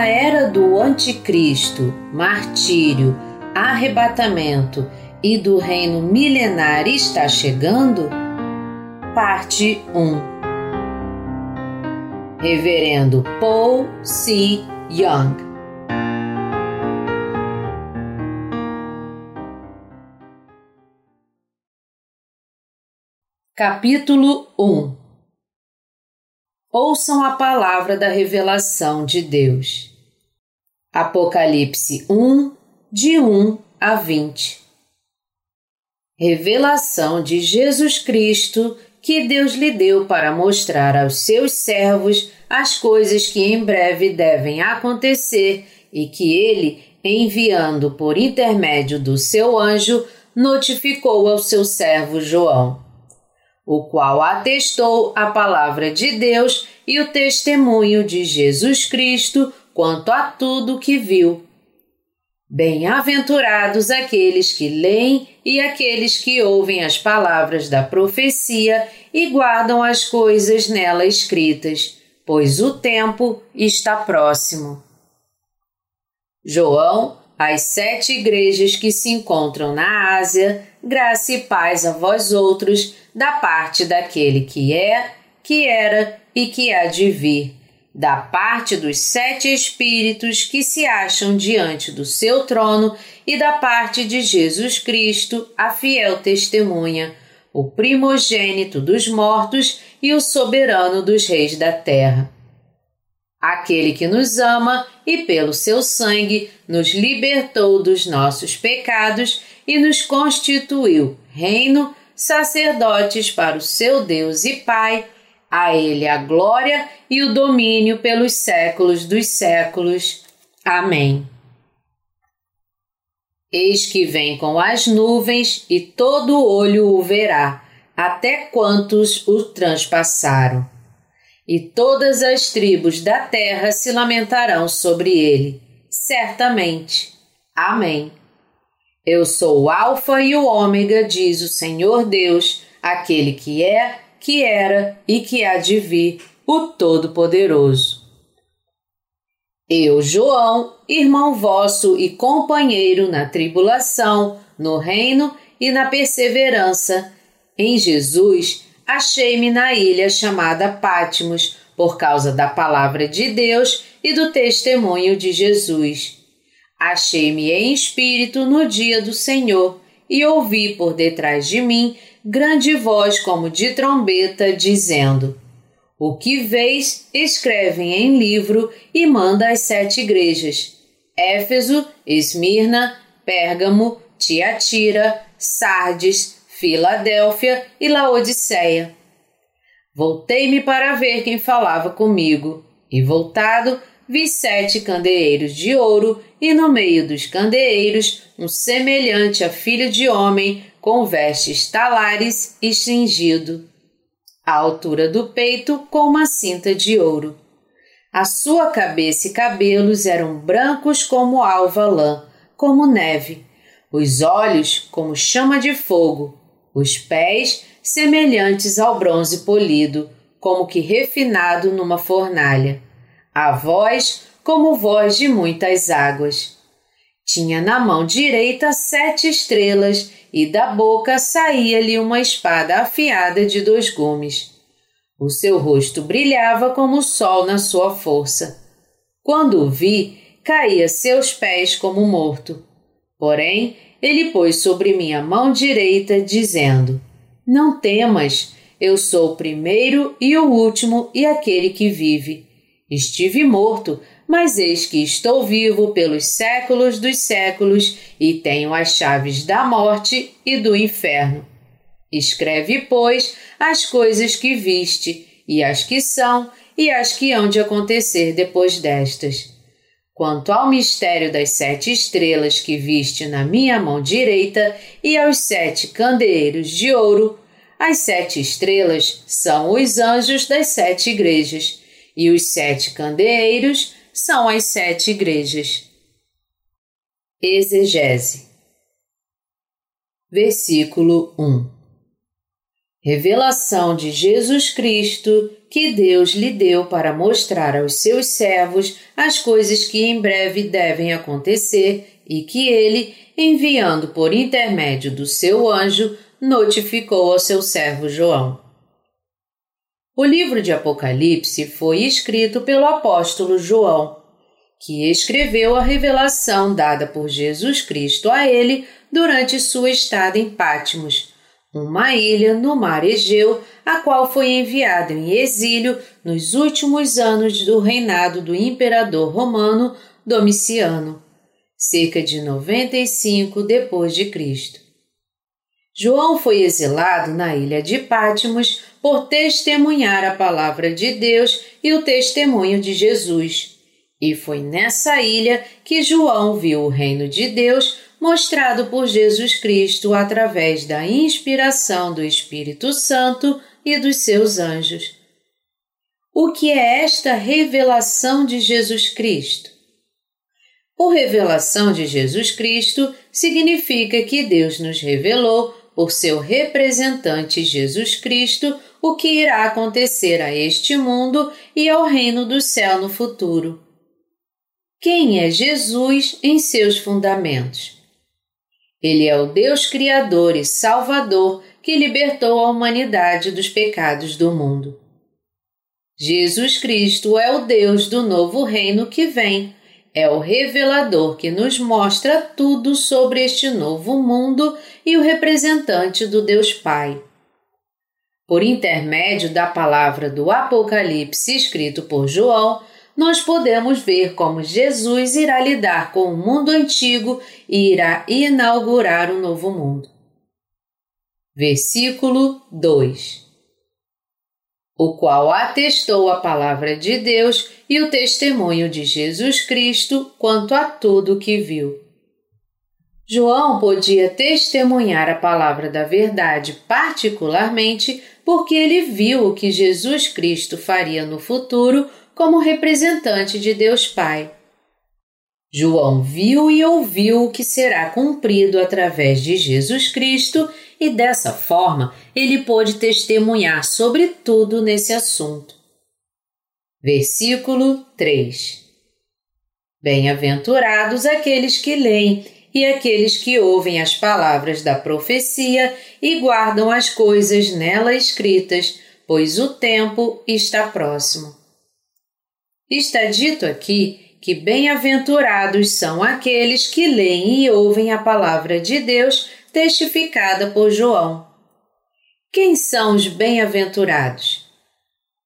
A era do anticristo, martírio, arrebatamento e do reino milenar está chegando? Parte 1 Reverendo Paul C. Young Capítulo 1 Ouçam a palavra da revelação de Deus. Apocalipse 1, de 1 a 20. Revelação de Jesus Cristo que Deus lhe deu para mostrar aos seus servos as coisas que em breve devem acontecer e que ele, enviando por intermédio do seu anjo, notificou ao seu servo João o qual atestou a palavra de Deus e o testemunho de Jesus Cristo quanto a tudo que viu. Bem-aventurados aqueles que leem e aqueles que ouvem as palavras da profecia e guardam as coisas nela escritas, pois o tempo está próximo. João, às sete igrejas que se encontram na Ásia, graça e paz a vós outros da parte daquele que é, que era e que há de vir, da parte dos sete Espíritos que se acham diante do seu trono e da parte de Jesus Cristo, a fiel testemunha, o primogênito dos mortos e o soberano dos reis da terra. Aquele que nos ama e pelo seu sangue nos libertou dos nossos pecados e nos constituiu reino sacerdotes para o seu Deus e Pai, a Ele a glória e o domínio pelos séculos dos séculos. Amém. Eis que vem com as nuvens, e todo olho o verá, até quantos o transpassaram. E todas as tribos da terra se lamentarão sobre ele, certamente. Amém. Eu sou o Alfa e o Ômega, diz o Senhor Deus, aquele que é, que era e que há de vir, o Todo-Poderoso. Eu, João, irmão vosso e companheiro na tribulação, no reino e na perseverança, em Jesus, achei-me na ilha chamada Pátimos, por causa da palavra de Deus e do testemunho de Jesus Achei-me em espírito no dia do Senhor e ouvi por detrás de mim grande voz como de trombeta, dizendo: O que vês, escreve em livro e manda às sete igrejas: Éfeso, Esmirna, Pérgamo, Tiatira, Sardes, Filadélfia e Laodiceia. Voltei-me para ver quem falava comigo, e voltado, vi sete candeeiros de ouro, e no meio dos candeeiros um semelhante a filho de homem, com vestes talares e cingido, à altura do peito com uma cinta de ouro. A sua cabeça e cabelos eram brancos como alva lã, como neve, os olhos como chama de fogo, os pés semelhantes ao bronze polido, como que refinado numa fornalha a voz como voz de muitas águas. Tinha na mão direita sete estrelas e da boca saía-lhe uma espada afiada de dois gumes. O seu rosto brilhava como o sol na sua força. Quando o vi, caí a seus pés como morto. Porém, ele pôs sobre minha mão direita, dizendo: Não temas, eu sou o primeiro e o último e aquele que vive. Estive morto, mas eis que estou vivo pelos séculos dos séculos e tenho as chaves da morte e do inferno. Escreve, pois, as coisas que viste, e as que são, e as que hão de acontecer depois destas. Quanto ao mistério das sete estrelas que viste na minha mão direita e aos sete candeeiros de ouro, as sete estrelas são os anjos das sete igrejas e os sete candeeiros são as sete igrejas. Exegese Versículo 1 Revelação de Jesus Cristo que Deus lhe deu para mostrar aos seus servos as coisas que em breve devem acontecer e que ele, enviando por intermédio do seu anjo, notificou ao seu servo João. O livro de Apocalipse foi escrito pelo apóstolo João, que escreveu a revelação dada por Jesus Cristo a ele durante sua estada em Pátimos, uma ilha no mar Egeu, a qual foi enviado em exílio nos últimos anos do reinado do imperador romano Domiciano, cerca de 95 depois de Cristo. João foi exilado na ilha de Pátimos por testemunhar a palavra de Deus e o testemunho de Jesus. E foi nessa ilha que João viu o reino de Deus mostrado por Jesus Cristo através da inspiração do Espírito Santo e dos seus anjos. O que é esta revelação de Jesus Cristo? Por revelação de Jesus Cristo significa que Deus nos revelou, por seu representante Jesus Cristo, o que irá acontecer a este mundo e ao reino do céu no futuro. Quem é Jesus em seus fundamentos? Ele é o Deus Criador e Salvador que libertou a humanidade dos pecados do mundo. Jesus Cristo é o Deus do novo reino que vem, é o revelador que nos mostra tudo sobre este novo mundo e o representante do Deus Pai. Por intermédio da palavra do Apocalipse escrito por João, nós podemos ver como Jesus irá lidar com o mundo antigo e irá inaugurar um novo mundo. Versículo 2 O qual atestou a palavra de Deus e o testemunho de Jesus Cristo quanto a tudo que viu. João podia testemunhar a palavra da verdade, particularmente porque ele viu o que Jesus Cristo faria no futuro como representante de Deus Pai. João viu e ouviu o que será cumprido através de Jesus Cristo e dessa forma ele pôde testemunhar sobre tudo nesse assunto. Versículo 3 Bem-aventurados aqueles que leem e aqueles que ouvem as palavras da profecia e guardam as coisas nela escritas, pois o tempo está próximo. Está dito aqui que bem-aventurados são aqueles que leem e ouvem a palavra de Deus testificada por João. Quem são os bem-aventurados?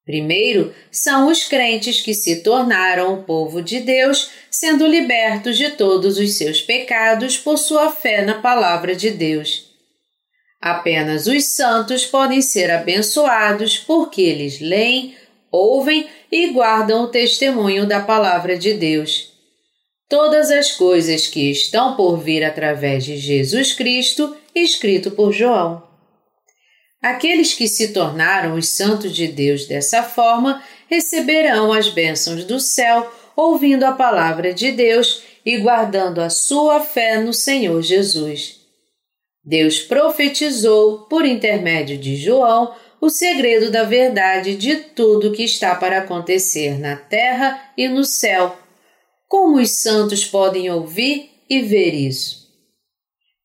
Primeiro, são os crentes que se tornaram o povo de Deus, sendo libertos de todos os seus pecados por sua fé na palavra de Deus. Apenas os santos podem ser abençoados porque eles leem, ouvem e guardam o testemunho da palavra de Deus. Todas as coisas que estão por vir através de Jesus Cristo, escrito por João. Aqueles que se tornaram os santos de Deus dessa forma receberão as bênçãos do céu, ouvindo a palavra de Deus e guardando a sua fé no Senhor Jesus. Deus profetizou, por intermédio de João, o segredo da verdade de tudo que está para acontecer na terra e no céu. Como os santos podem ouvir e ver isso?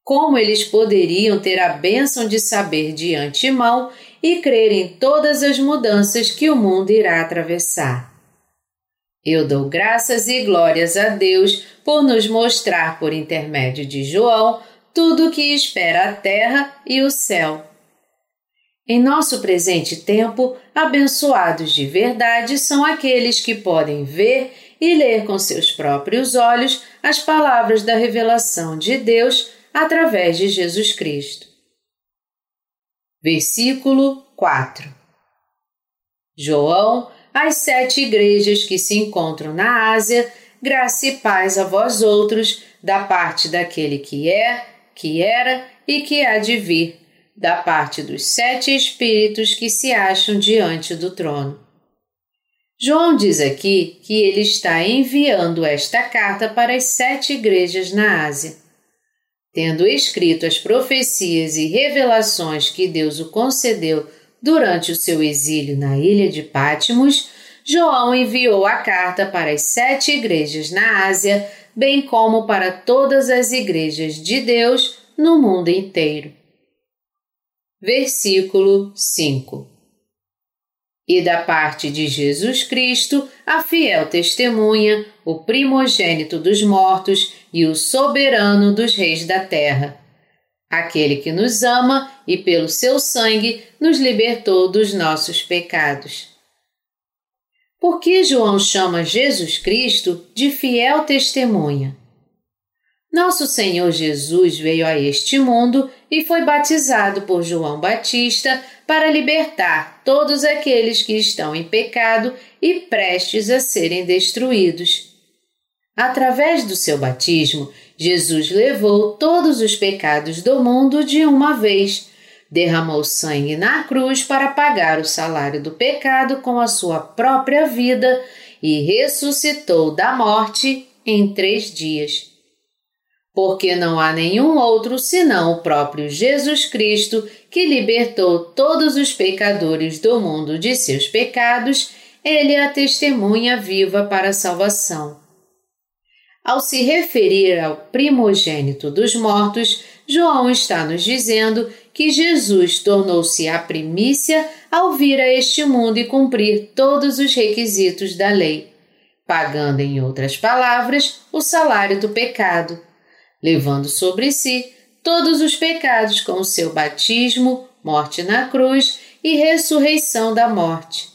Como eles poderiam ter a bênção de saber de antemão e crer em todas as mudanças que o mundo irá atravessar. Eu dou graças e glórias a Deus por nos mostrar, por intermédio de João, tudo o que espera a terra e o céu. Em nosso presente tempo, abençoados de verdade são aqueles que podem ver e ler com seus próprios olhos as palavras da revelação de Deus através de Jesus Cristo. Versículo 4 João, às sete igrejas que se encontram na Ásia, graça e paz a vós outros, da parte daquele que é, que era e que há de vir, da parte dos sete espíritos que se acham diante do trono. João diz aqui que ele está enviando esta carta para as sete igrejas na Ásia. Tendo escrito as profecias e revelações que Deus o concedeu durante o seu exílio na ilha de Pátimos, João enviou a carta para as sete igrejas na Ásia, bem como para todas as igrejas de Deus no mundo inteiro. Versículo 5 E da parte de Jesus Cristo, a fiel testemunha, o primogênito dos mortos e o soberano dos reis da terra. Aquele que nos ama e pelo seu sangue nos libertou dos nossos pecados. Por que João chama Jesus Cristo de fiel testemunha? Nosso Senhor Jesus veio a este mundo e foi batizado por João Batista para libertar todos aqueles que estão em pecado e prestes a serem destruídos. Através do seu batismo, Jesus levou todos os pecados do mundo de uma vez, derramou sangue na cruz para pagar o salário do pecado com a sua própria vida e ressuscitou da morte em três dias porque não há nenhum outro senão o próprio Jesus Cristo que libertou todos os pecadores do mundo de seus pecados, ele é a testemunha viva para a salvação. Ao se referir ao primogênito dos mortos, João está nos dizendo que Jesus tornou-se a primícia ao vir a este mundo e cumprir todos os requisitos da lei, pagando, em outras palavras, o salário do pecado levando sobre si todos os pecados com o seu batismo, morte na cruz e ressurreição da morte.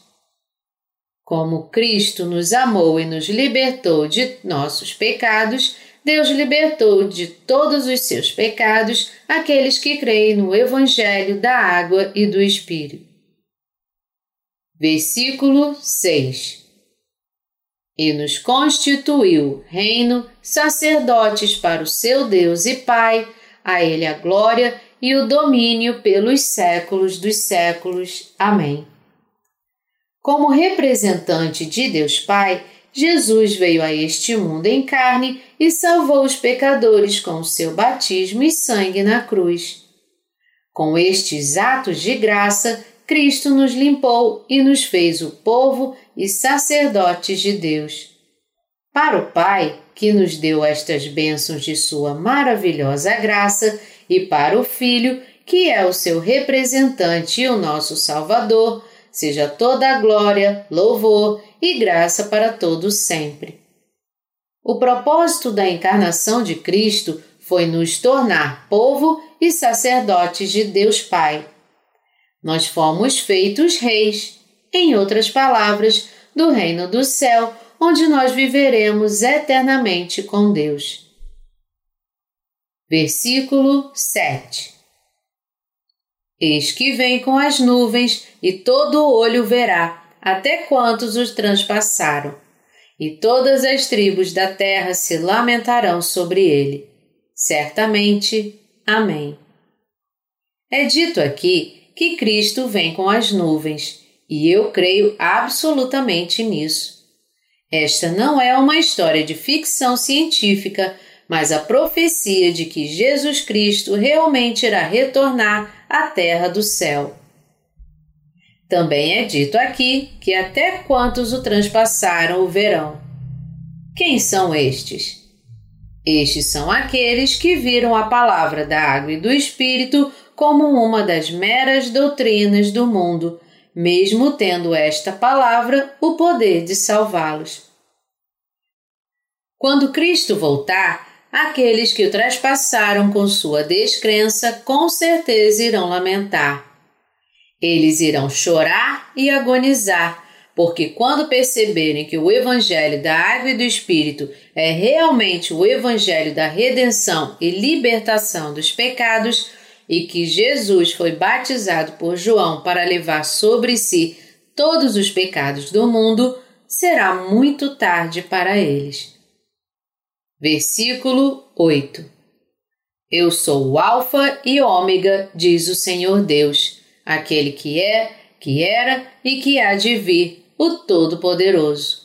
Como Cristo nos amou e nos libertou de nossos pecados, Deus libertou de todos os seus pecados aqueles que creem no Evangelho da Água e do Espírito. Versículo 6 e nos constituiu reino, sacerdotes para o seu Deus e Pai, a Ele a glória e o domínio pelos séculos dos séculos. Amém. Como representante de Deus Pai, Jesus veio a este mundo em carne e salvou os pecadores com o seu batismo e sangue na cruz. Com estes atos de graça, Cristo nos limpou e nos fez o povo e sacerdotes de Deus. Para o Pai, que nos deu estas bênçãos de Sua maravilhosa graça, e para o Filho, que é o seu representante e o nosso Salvador, seja toda a glória, louvor e graça para todos sempre. O propósito da encarnação de Cristo foi nos tornar povo e sacerdotes de Deus Pai. Nós fomos feitos reis, em outras palavras, do reino do céu, onde nós viveremos eternamente com Deus. Versículo 7 Eis que vem com as nuvens, e todo olho verá, até quantos os transpassaram, e todas as tribos da terra se lamentarão sobre ele. Certamente. Amém. É dito aqui que Cristo vem com as nuvens e eu creio absolutamente nisso. Esta não é uma história de ficção científica, mas a profecia de que Jesus Cristo realmente irá retornar à terra do céu. Também é dito aqui que até quantos o transpassaram o verão. Quem são estes? Estes são aqueles que viram a palavra da água e do Espírito como uma das meras doutrinas do mundo mesmo tendo esta palavra o poder de salvá-los. Quando Cristo voltar, aqueles que o traspassaram com sua descrença com certeza irão lamentar. Eles irão chorar e agonizar, porque quando perceberem que o Evangelho da Água e do Espírito é realmente o Evangelho da redenção e libertação dos pecados, e que Jesus foi batizado por João para levar sobre si todos os pecados do mundo, será muito tarde para eles. Versículo 8 Eu sou o Alfa e Ômega, diz o Senhor Deus, aquele que é, que era e que há de vir, o Todo-Poderoso.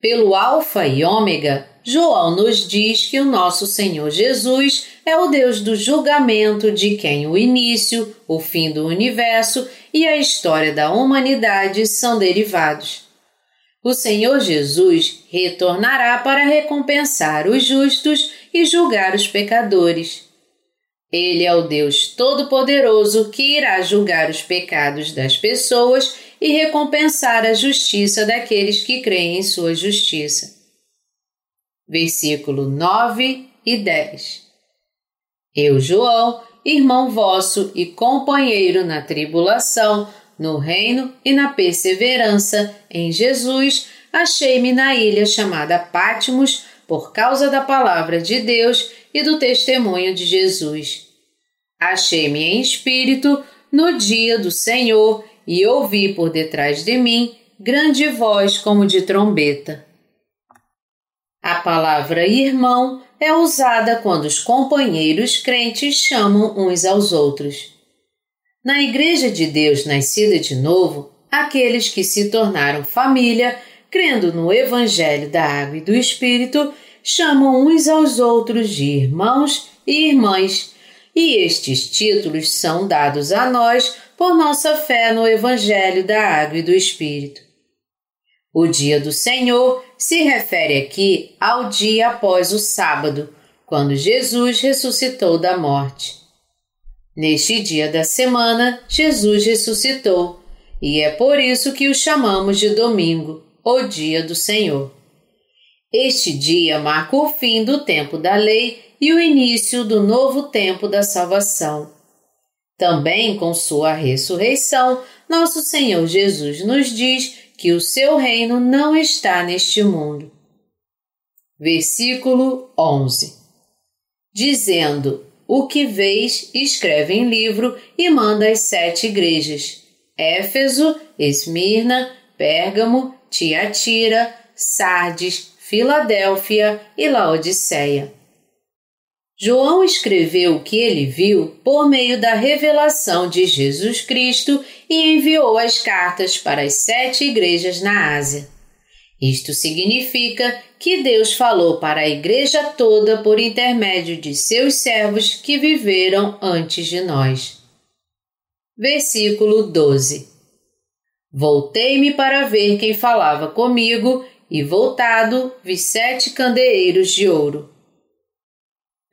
Pelo Alfa e Ômega, João nos diz que o nosso Senhor Jesus é o Deus do julgamento de quem o início, o fim do universo e a história da humanidade são derivados. O Senhor Jesus retornará para recompensar os justos e julgar os pecadores. Ele é o Deus Todo-Poderoso que irá julgar os pecados das pessoas e recompensar a justiça daqueles que creem em sua justiça. Versículo 9 e 10 Eu, João, irmão vosso e companheiro na tribulação, no reino e na perseverança em Jesus, achei-me na ilha chamada Pátimos por causa da palavra de Deus e do testemunho de Jesus. Achei-me em espírito no dia do Senhor e ouvi por detrás de mim grande voz como de trombeta. A palavra irmão é usada quando os companheiros crentes chamam uns aos outros. Na Igreja de Deus nascida de novo, aqueles que se tornaram família, crendo no Evangelho da Água e do Espírito, chamam uns aos outros de irmãos e irmãs, e estes títulos são dados a nós por nossa fé no Evangelho da Água e do Espírito. O dia do Senhor se refere aqui ao dia após o sábado, quando Jesus ressuscitou da morte. Neste dia da semana, Jesus ressuscitou, e é por isso que o chamamos de domingo, o dia do Senhor. Este dia marca o fim do tempo da lei e o início do novo tempo da salvação. Também com sua ressurreição, nosso Senhor Jesus nos diz que o seu reino não está neste mundo. Versículo 11 Dizendo: O que vês, escreve em livro e manda às sete igrejas: Éfeso, Esmirna, Pérgamo, Tiatira, Sardes, Filadélfia e Laodiceia. João escreveu o que ele viu por meio da revelação de Jesus Cristo e enviou as cartas para as sete igrejas na Ásia. Isto significa que Deus falou para a igreja toda por intermédio de seus servos que viveram antes de nós. Versículo 12 Voltei-me para ver quem falava comigo, e voltado vi sete candeeiros de ouro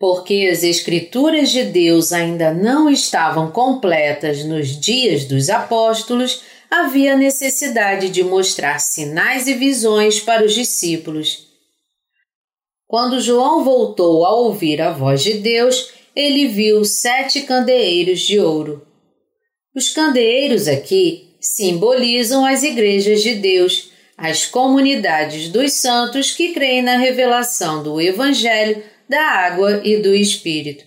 porque as Escrituras de Deus ainda não estavam completas nos dias dos apóstolos, havia necessidade de mostrar sinais e visões para os discípulos. Quando João voltou a ouvir a voz de Deus, ele viu sete candeeiros de ouro. Os candeeiros aqui simbolizam as igrejas de Deus, as comunidades dos santos que creem na revelação do Evangelho da água e do Espírito.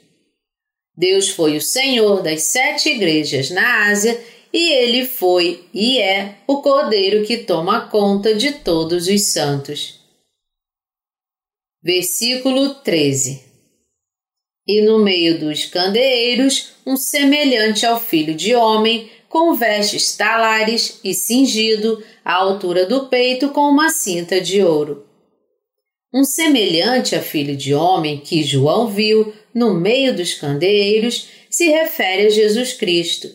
Deus foi o Senhor das sete igrejas na Ásia e ele foi e é o Cordeiro que toma conta de todos os santos. Versículo 13 E no meio dos candeeiros, um semelhante ao filho de homem, com vestes talares e cingido à altura do peito com uma cinta de ouro um semelhante a filho de homem que João viu no meio dos candeeiros, se refere a Jesus Cristo.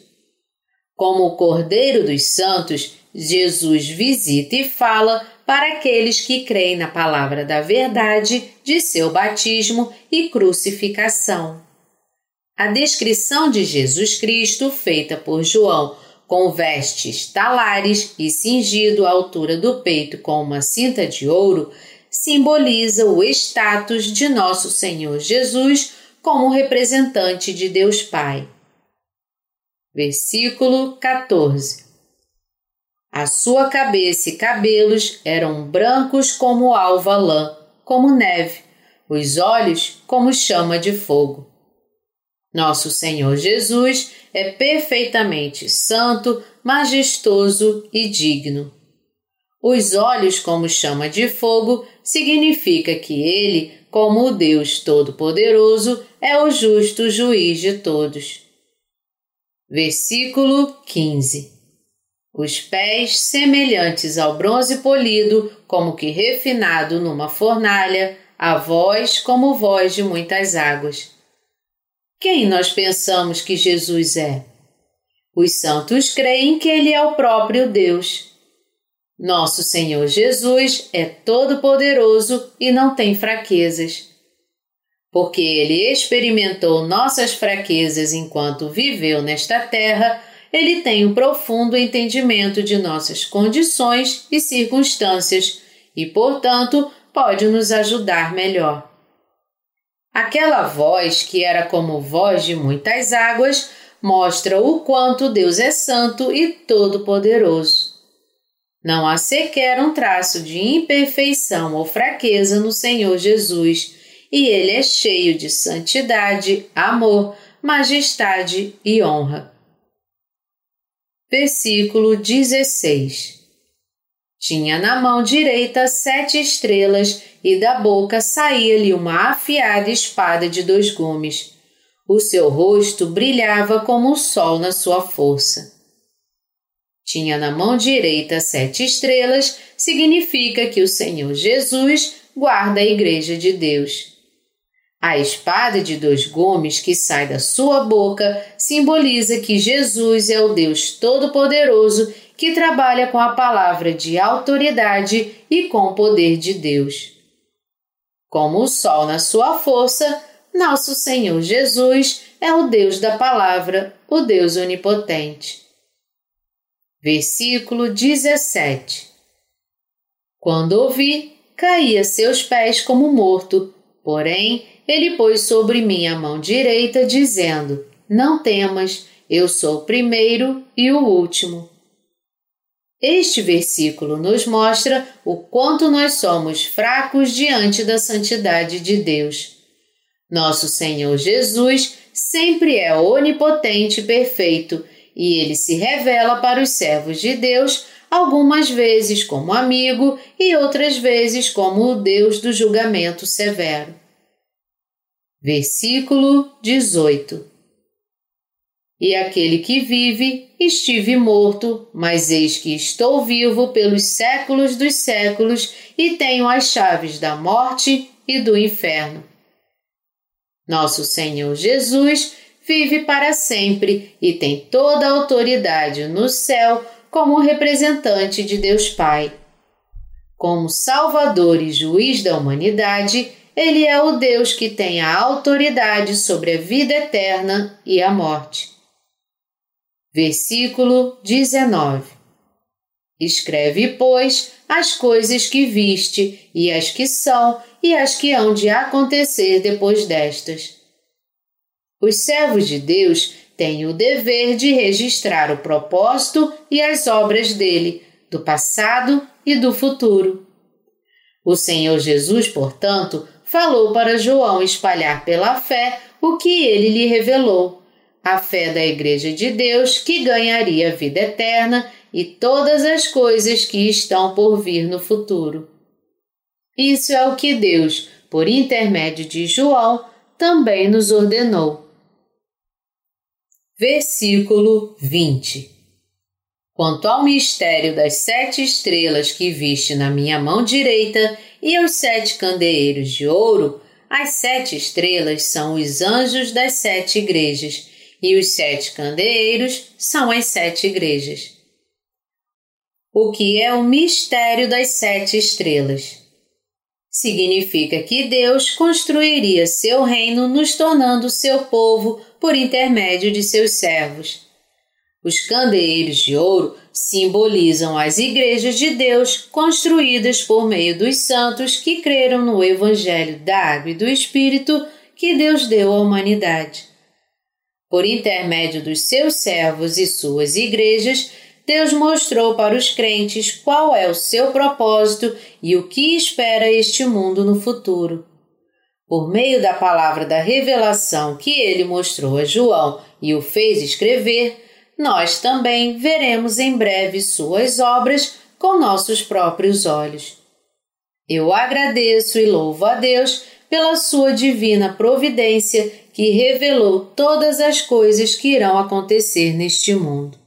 Como o Cordeiro dos Santos, Jesus visita e fala para aqueles que creem na palavra da verdade de seu batismo e crucificação. A descrição de Jesus Cristo, feita por João, com vestes talares e cingido à altura do peito com uma cinta de ouro, simboliza o status de nosso Senhor Jesus como representante de Deus Pai. Versículo 14 A sua cabeça e cabelos eram brancos como alva lã, como neve, os olhos como chama de fogo. Nosso Senhor Jesus é perfeitamente santo, majestoso e digno. Os olhos como chama de fogo significa que ele, como o Deus Todo-Poderoso, é o justo juiz de todos. Versículo 15 Os pés semelhantes ao bronze polido, como que refinado numa fornalha, a voz como voz de muitas águas. Quem nós pensamos que Jesus é? Os santos creem que Ele é o próprio Deus. Nosso Senhor Jesus é todo-poderoso e não tem fraquezas. Porque Ele experimentou nossas fraquezas enquanto viveu nesta terra, Ele tem um profundo entendimento de nossas condições e circunstâncias e, portanto, pode nos ajudar melhor. Aquela voz, que era como voz de muitas águas, mostra o quanto Deus é santo e todo-poderoso. Não há sequer um traço de imperfeição ou fraqueza no Senhor Jesus, e ele é cheio de santidade, amor, majestade e honra. Versículo 16 Tinha na mão direita sete estrelas, e da boca saía-lhe uma afiada espada de dois gumes o seu rosto brilhava como o sol na sua força. Tinha na mão direita sete estrelas, significa que o Senhor Jesus guarda a Igreja de Deus. A espada de dois gumes que sai da sua boca simboliza que Jesus é o Deus Todo-Poderoso que trabalha com a palavra de autoridade e com o poder de Deus. Como o sol na sua força, nosso Senhor Jesus é o Deus da palavra, o Deus onipotente. Versículo 17 Quando ouvi, caí a seus pés como morto, porém ele pôs sobre mim a mão direita, dizendo: Não temas, eu sou o primeiro e o último. Este versículo nos mostra o quanto nós somos fracos diante da santidade de Deus. Nosso Senhor Jesus sempre é onipotente e perfeito e ele se revela para os servos de Deus algumas vezes como amigo e outras vezes como o Deus do julgamento severo. Versículo 18 E aquele que vive, estive morto, mas eis que estou vivo pelos séculos dos séculos e tenho as chaves da morte e do inferno. Nosso Senhor Jesus vive para sempre e tem toda a autoridade no céu como representante de Deus Pai. Como Salvador e juiz da humanidade, ele é o Deus que tem a autoridade sobre a vida eterna e a morte. Versículo 19 Escreve, pois, as coisas que viste, e as que são, e as que hão de acontecer depois destas. Os servos de Deus têm o dever de registrar o propósito e as obras dele, do passado e do futuro. O Senhor Jesus, portanto, falou para João espalhar pela fé o que ele lhe revelou, a fé da Igreja de Deus que ganharia vida eterna e todas as coisas que estão por vir no futuro. Isso é o que Deus, por intermédio de João, também nos ordenou. Versículo 20 Quanto ao mistério das sete estrelas que viste na minha mão direita e os sete candeeiros de ouro, as sete estrelas são os anjos das sete igrejas, e os sete candeeiros são as sete igrejas. O que é o mistério das sete estrelas? Significa que Deus construiria seu reino nos tornando seu povo por intermédio de seus servos. Os candeeiros de ouro simbolizam as igrejas de Deus construídas por meio dos santos que creram no Evangelho da Água e do Espírito que Deus deu à humanidade. Por intermédio dos seus servos e suas igrejas, Deus mostrou para os crentes qual é o seu propósito e o que espera este mundo no futuro. Por meio da palavra da revelação que ele mostrou a João e o fez escrever, nós também veremos em breve suas obras com nossos próprios olhos. Eu agradeço e louvo a Deus pela sua divina providência que revelou todas as coisas que irão acontecer neste mundo.